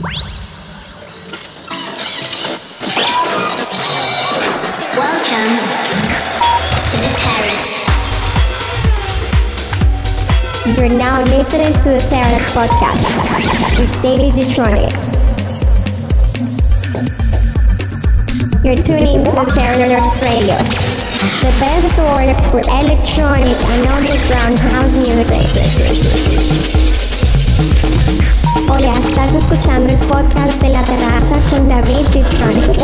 Podcast with David Gtronic. You're now listening to the Terrace podcast at the State of Detroit. Your tuning to Terrace Radio, the best source for electronic and underground house music. Hola, estás escuchando el podcast de la terraza con David Detroit.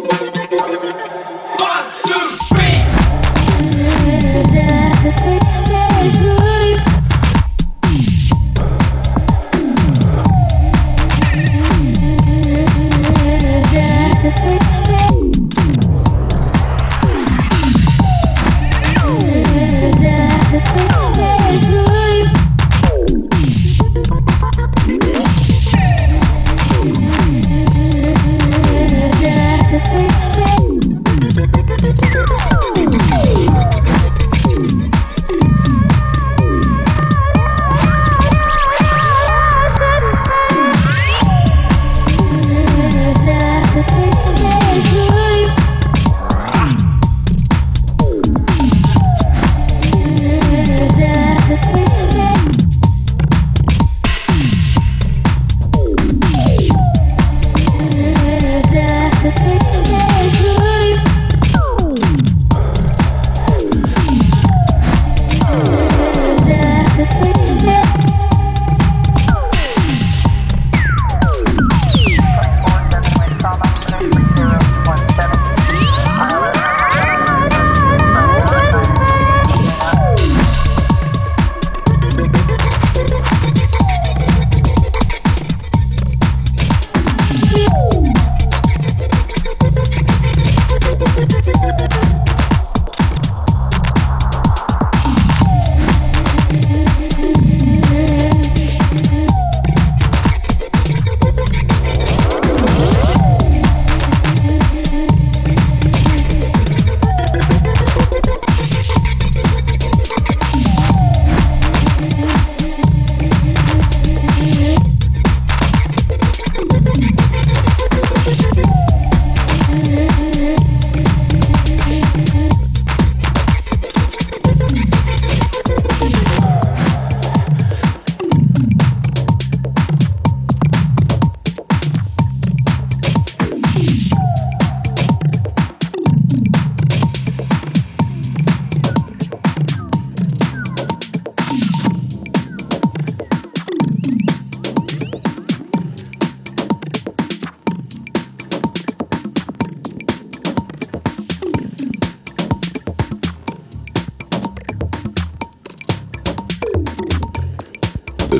thank you.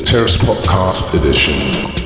Terrace Podcast Edition.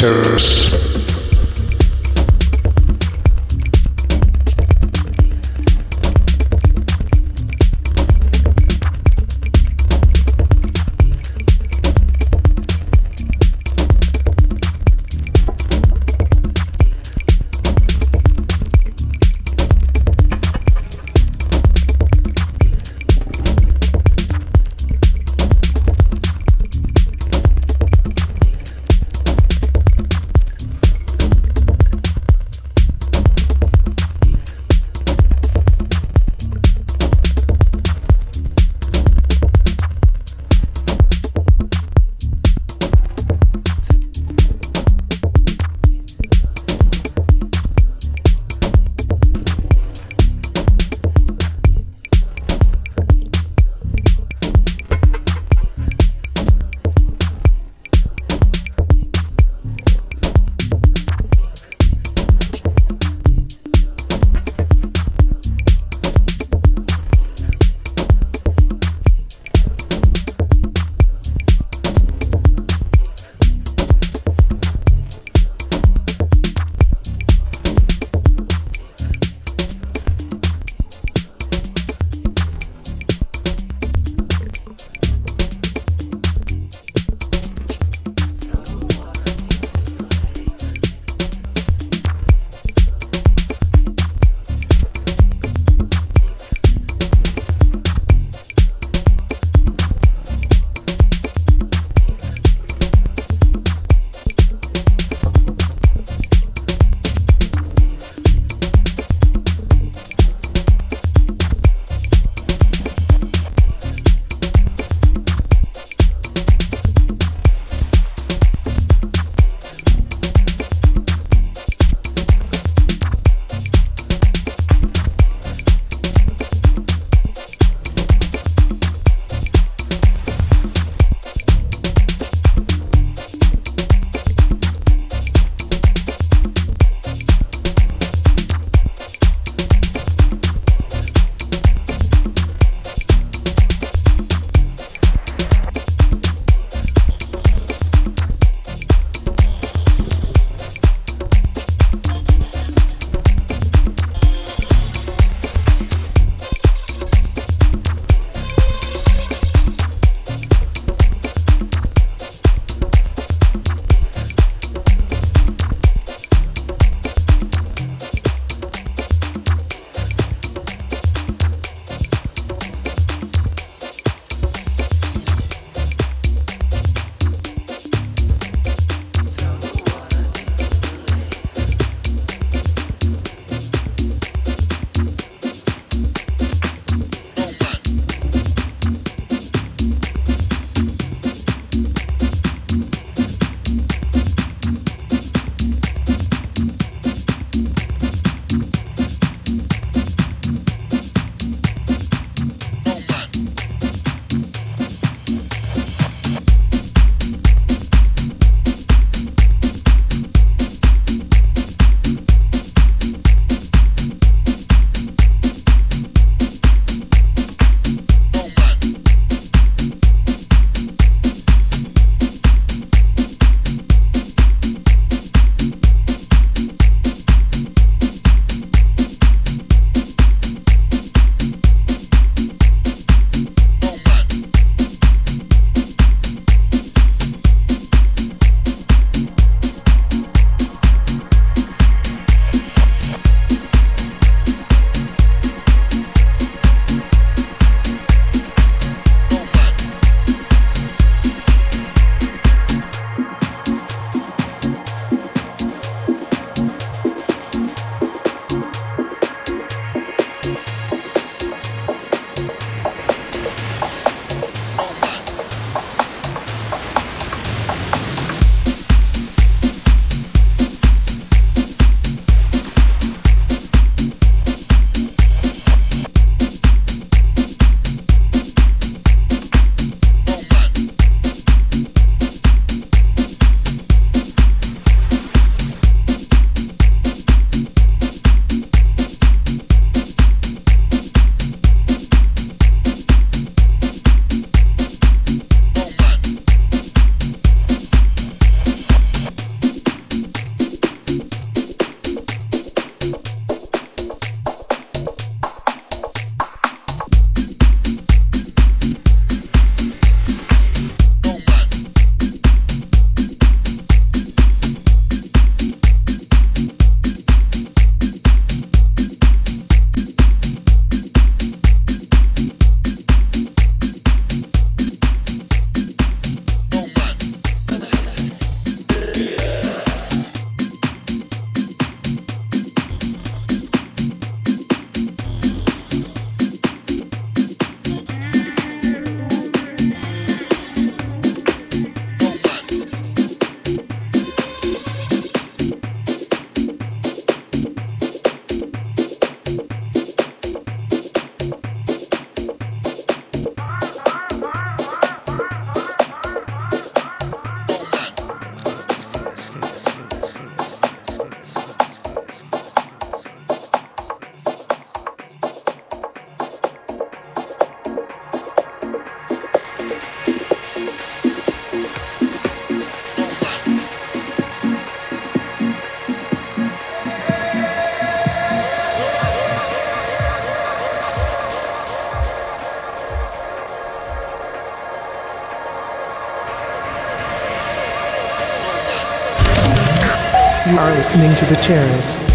Terrorists listening to the terrace.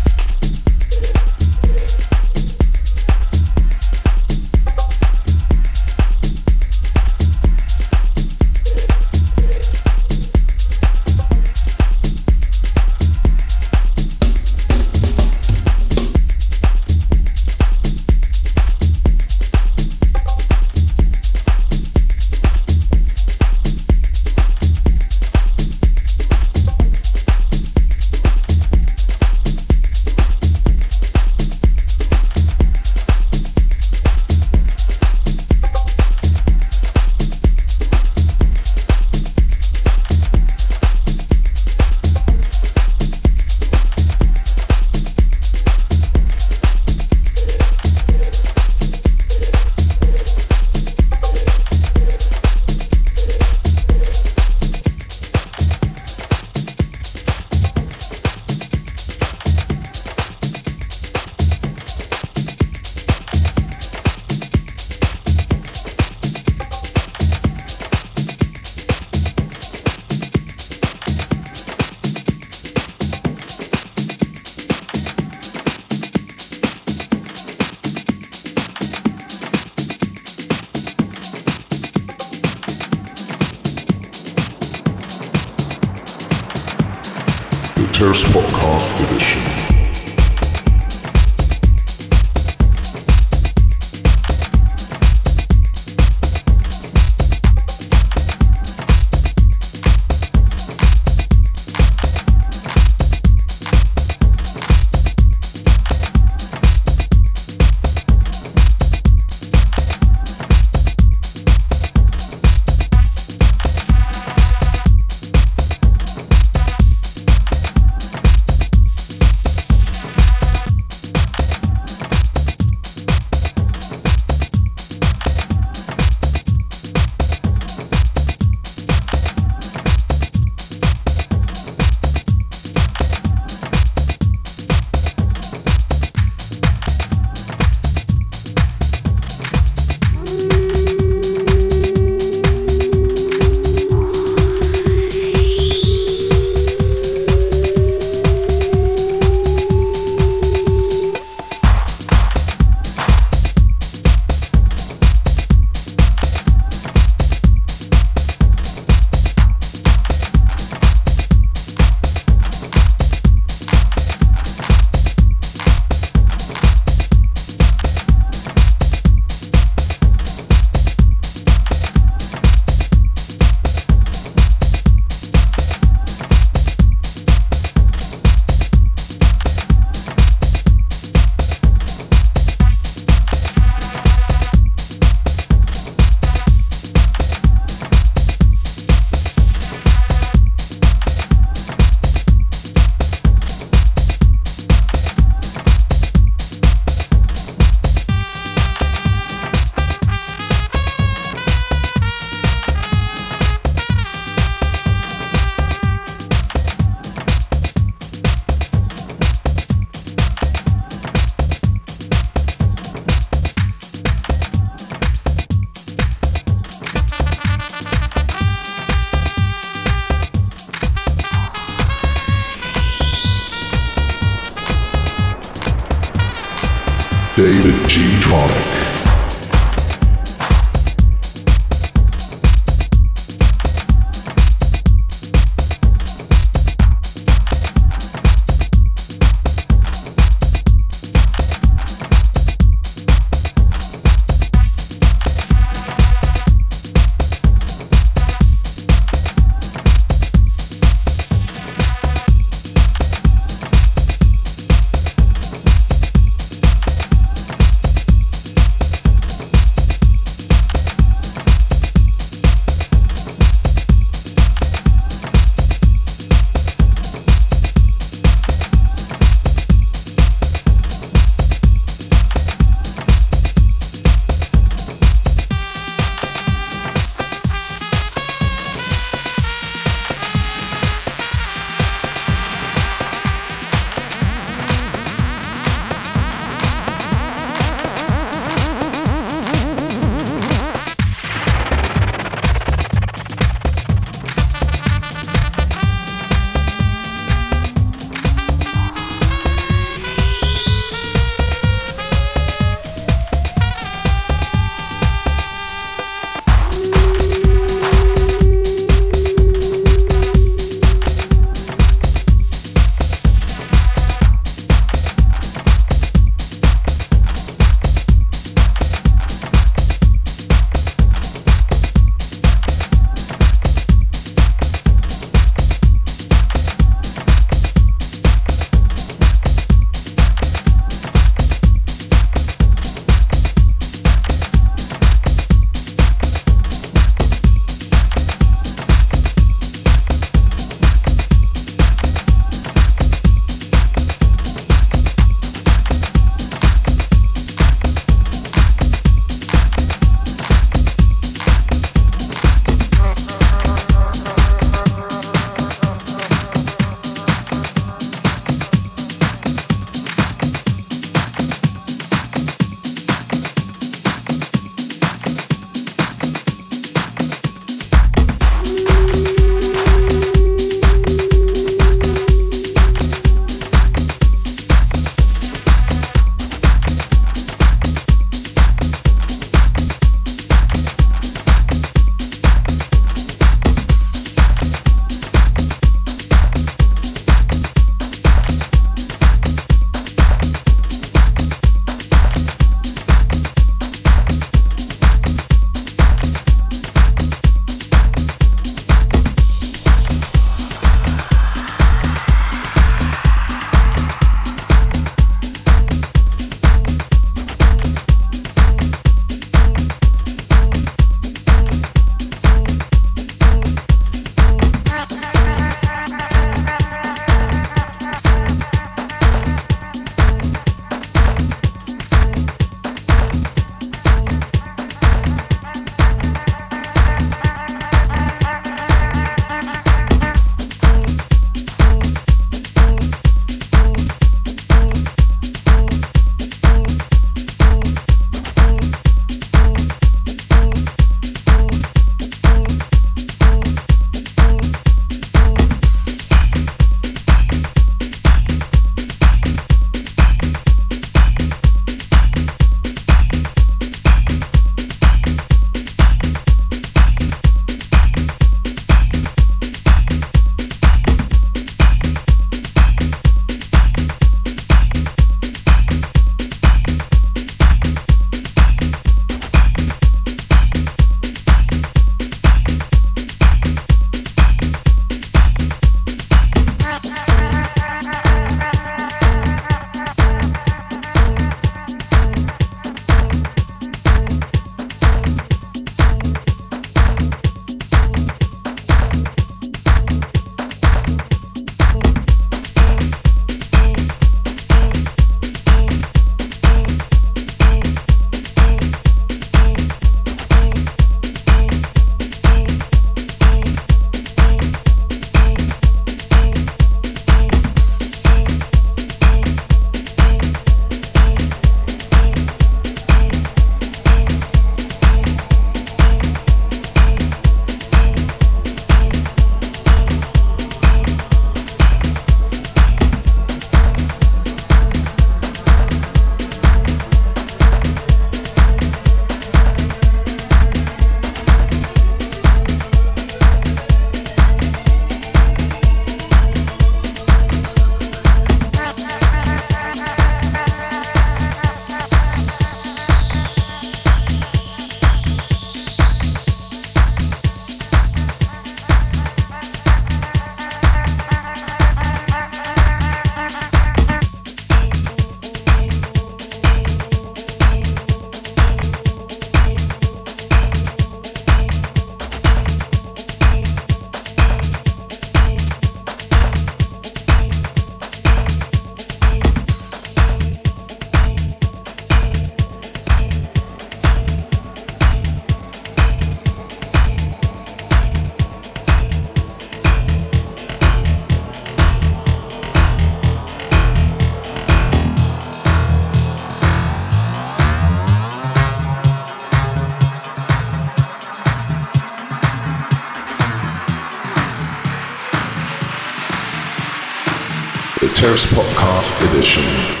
Terrace Podcast Edition.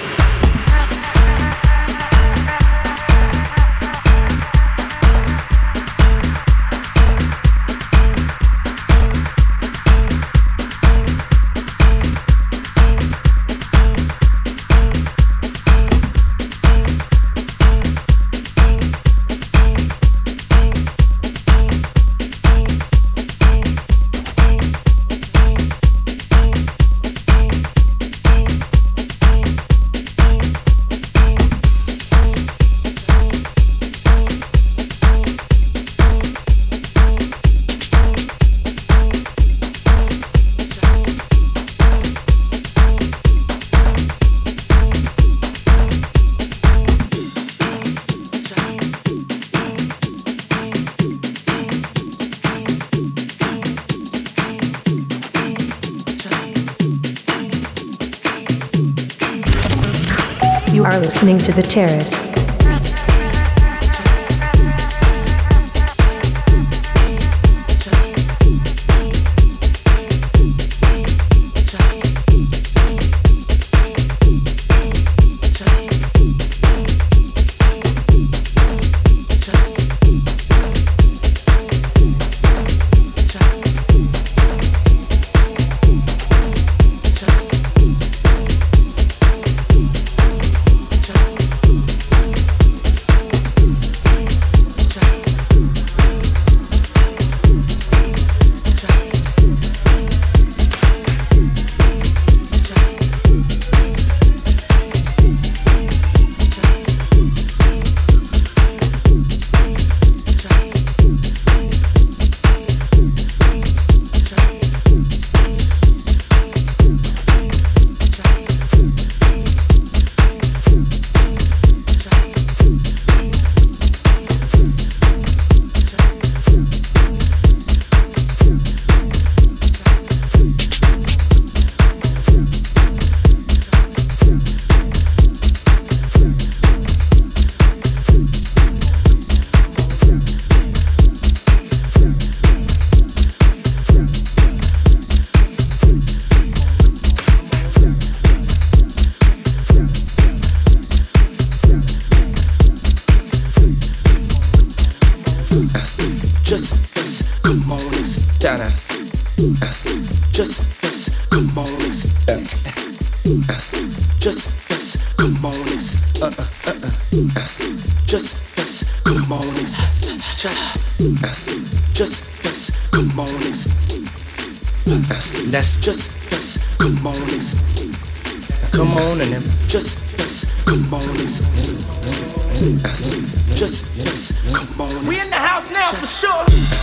To the terrace. Just, just us. Come on, it's come on and just us. Come on, it's just us. Come on. We in the house now for sure.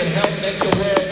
can help make the world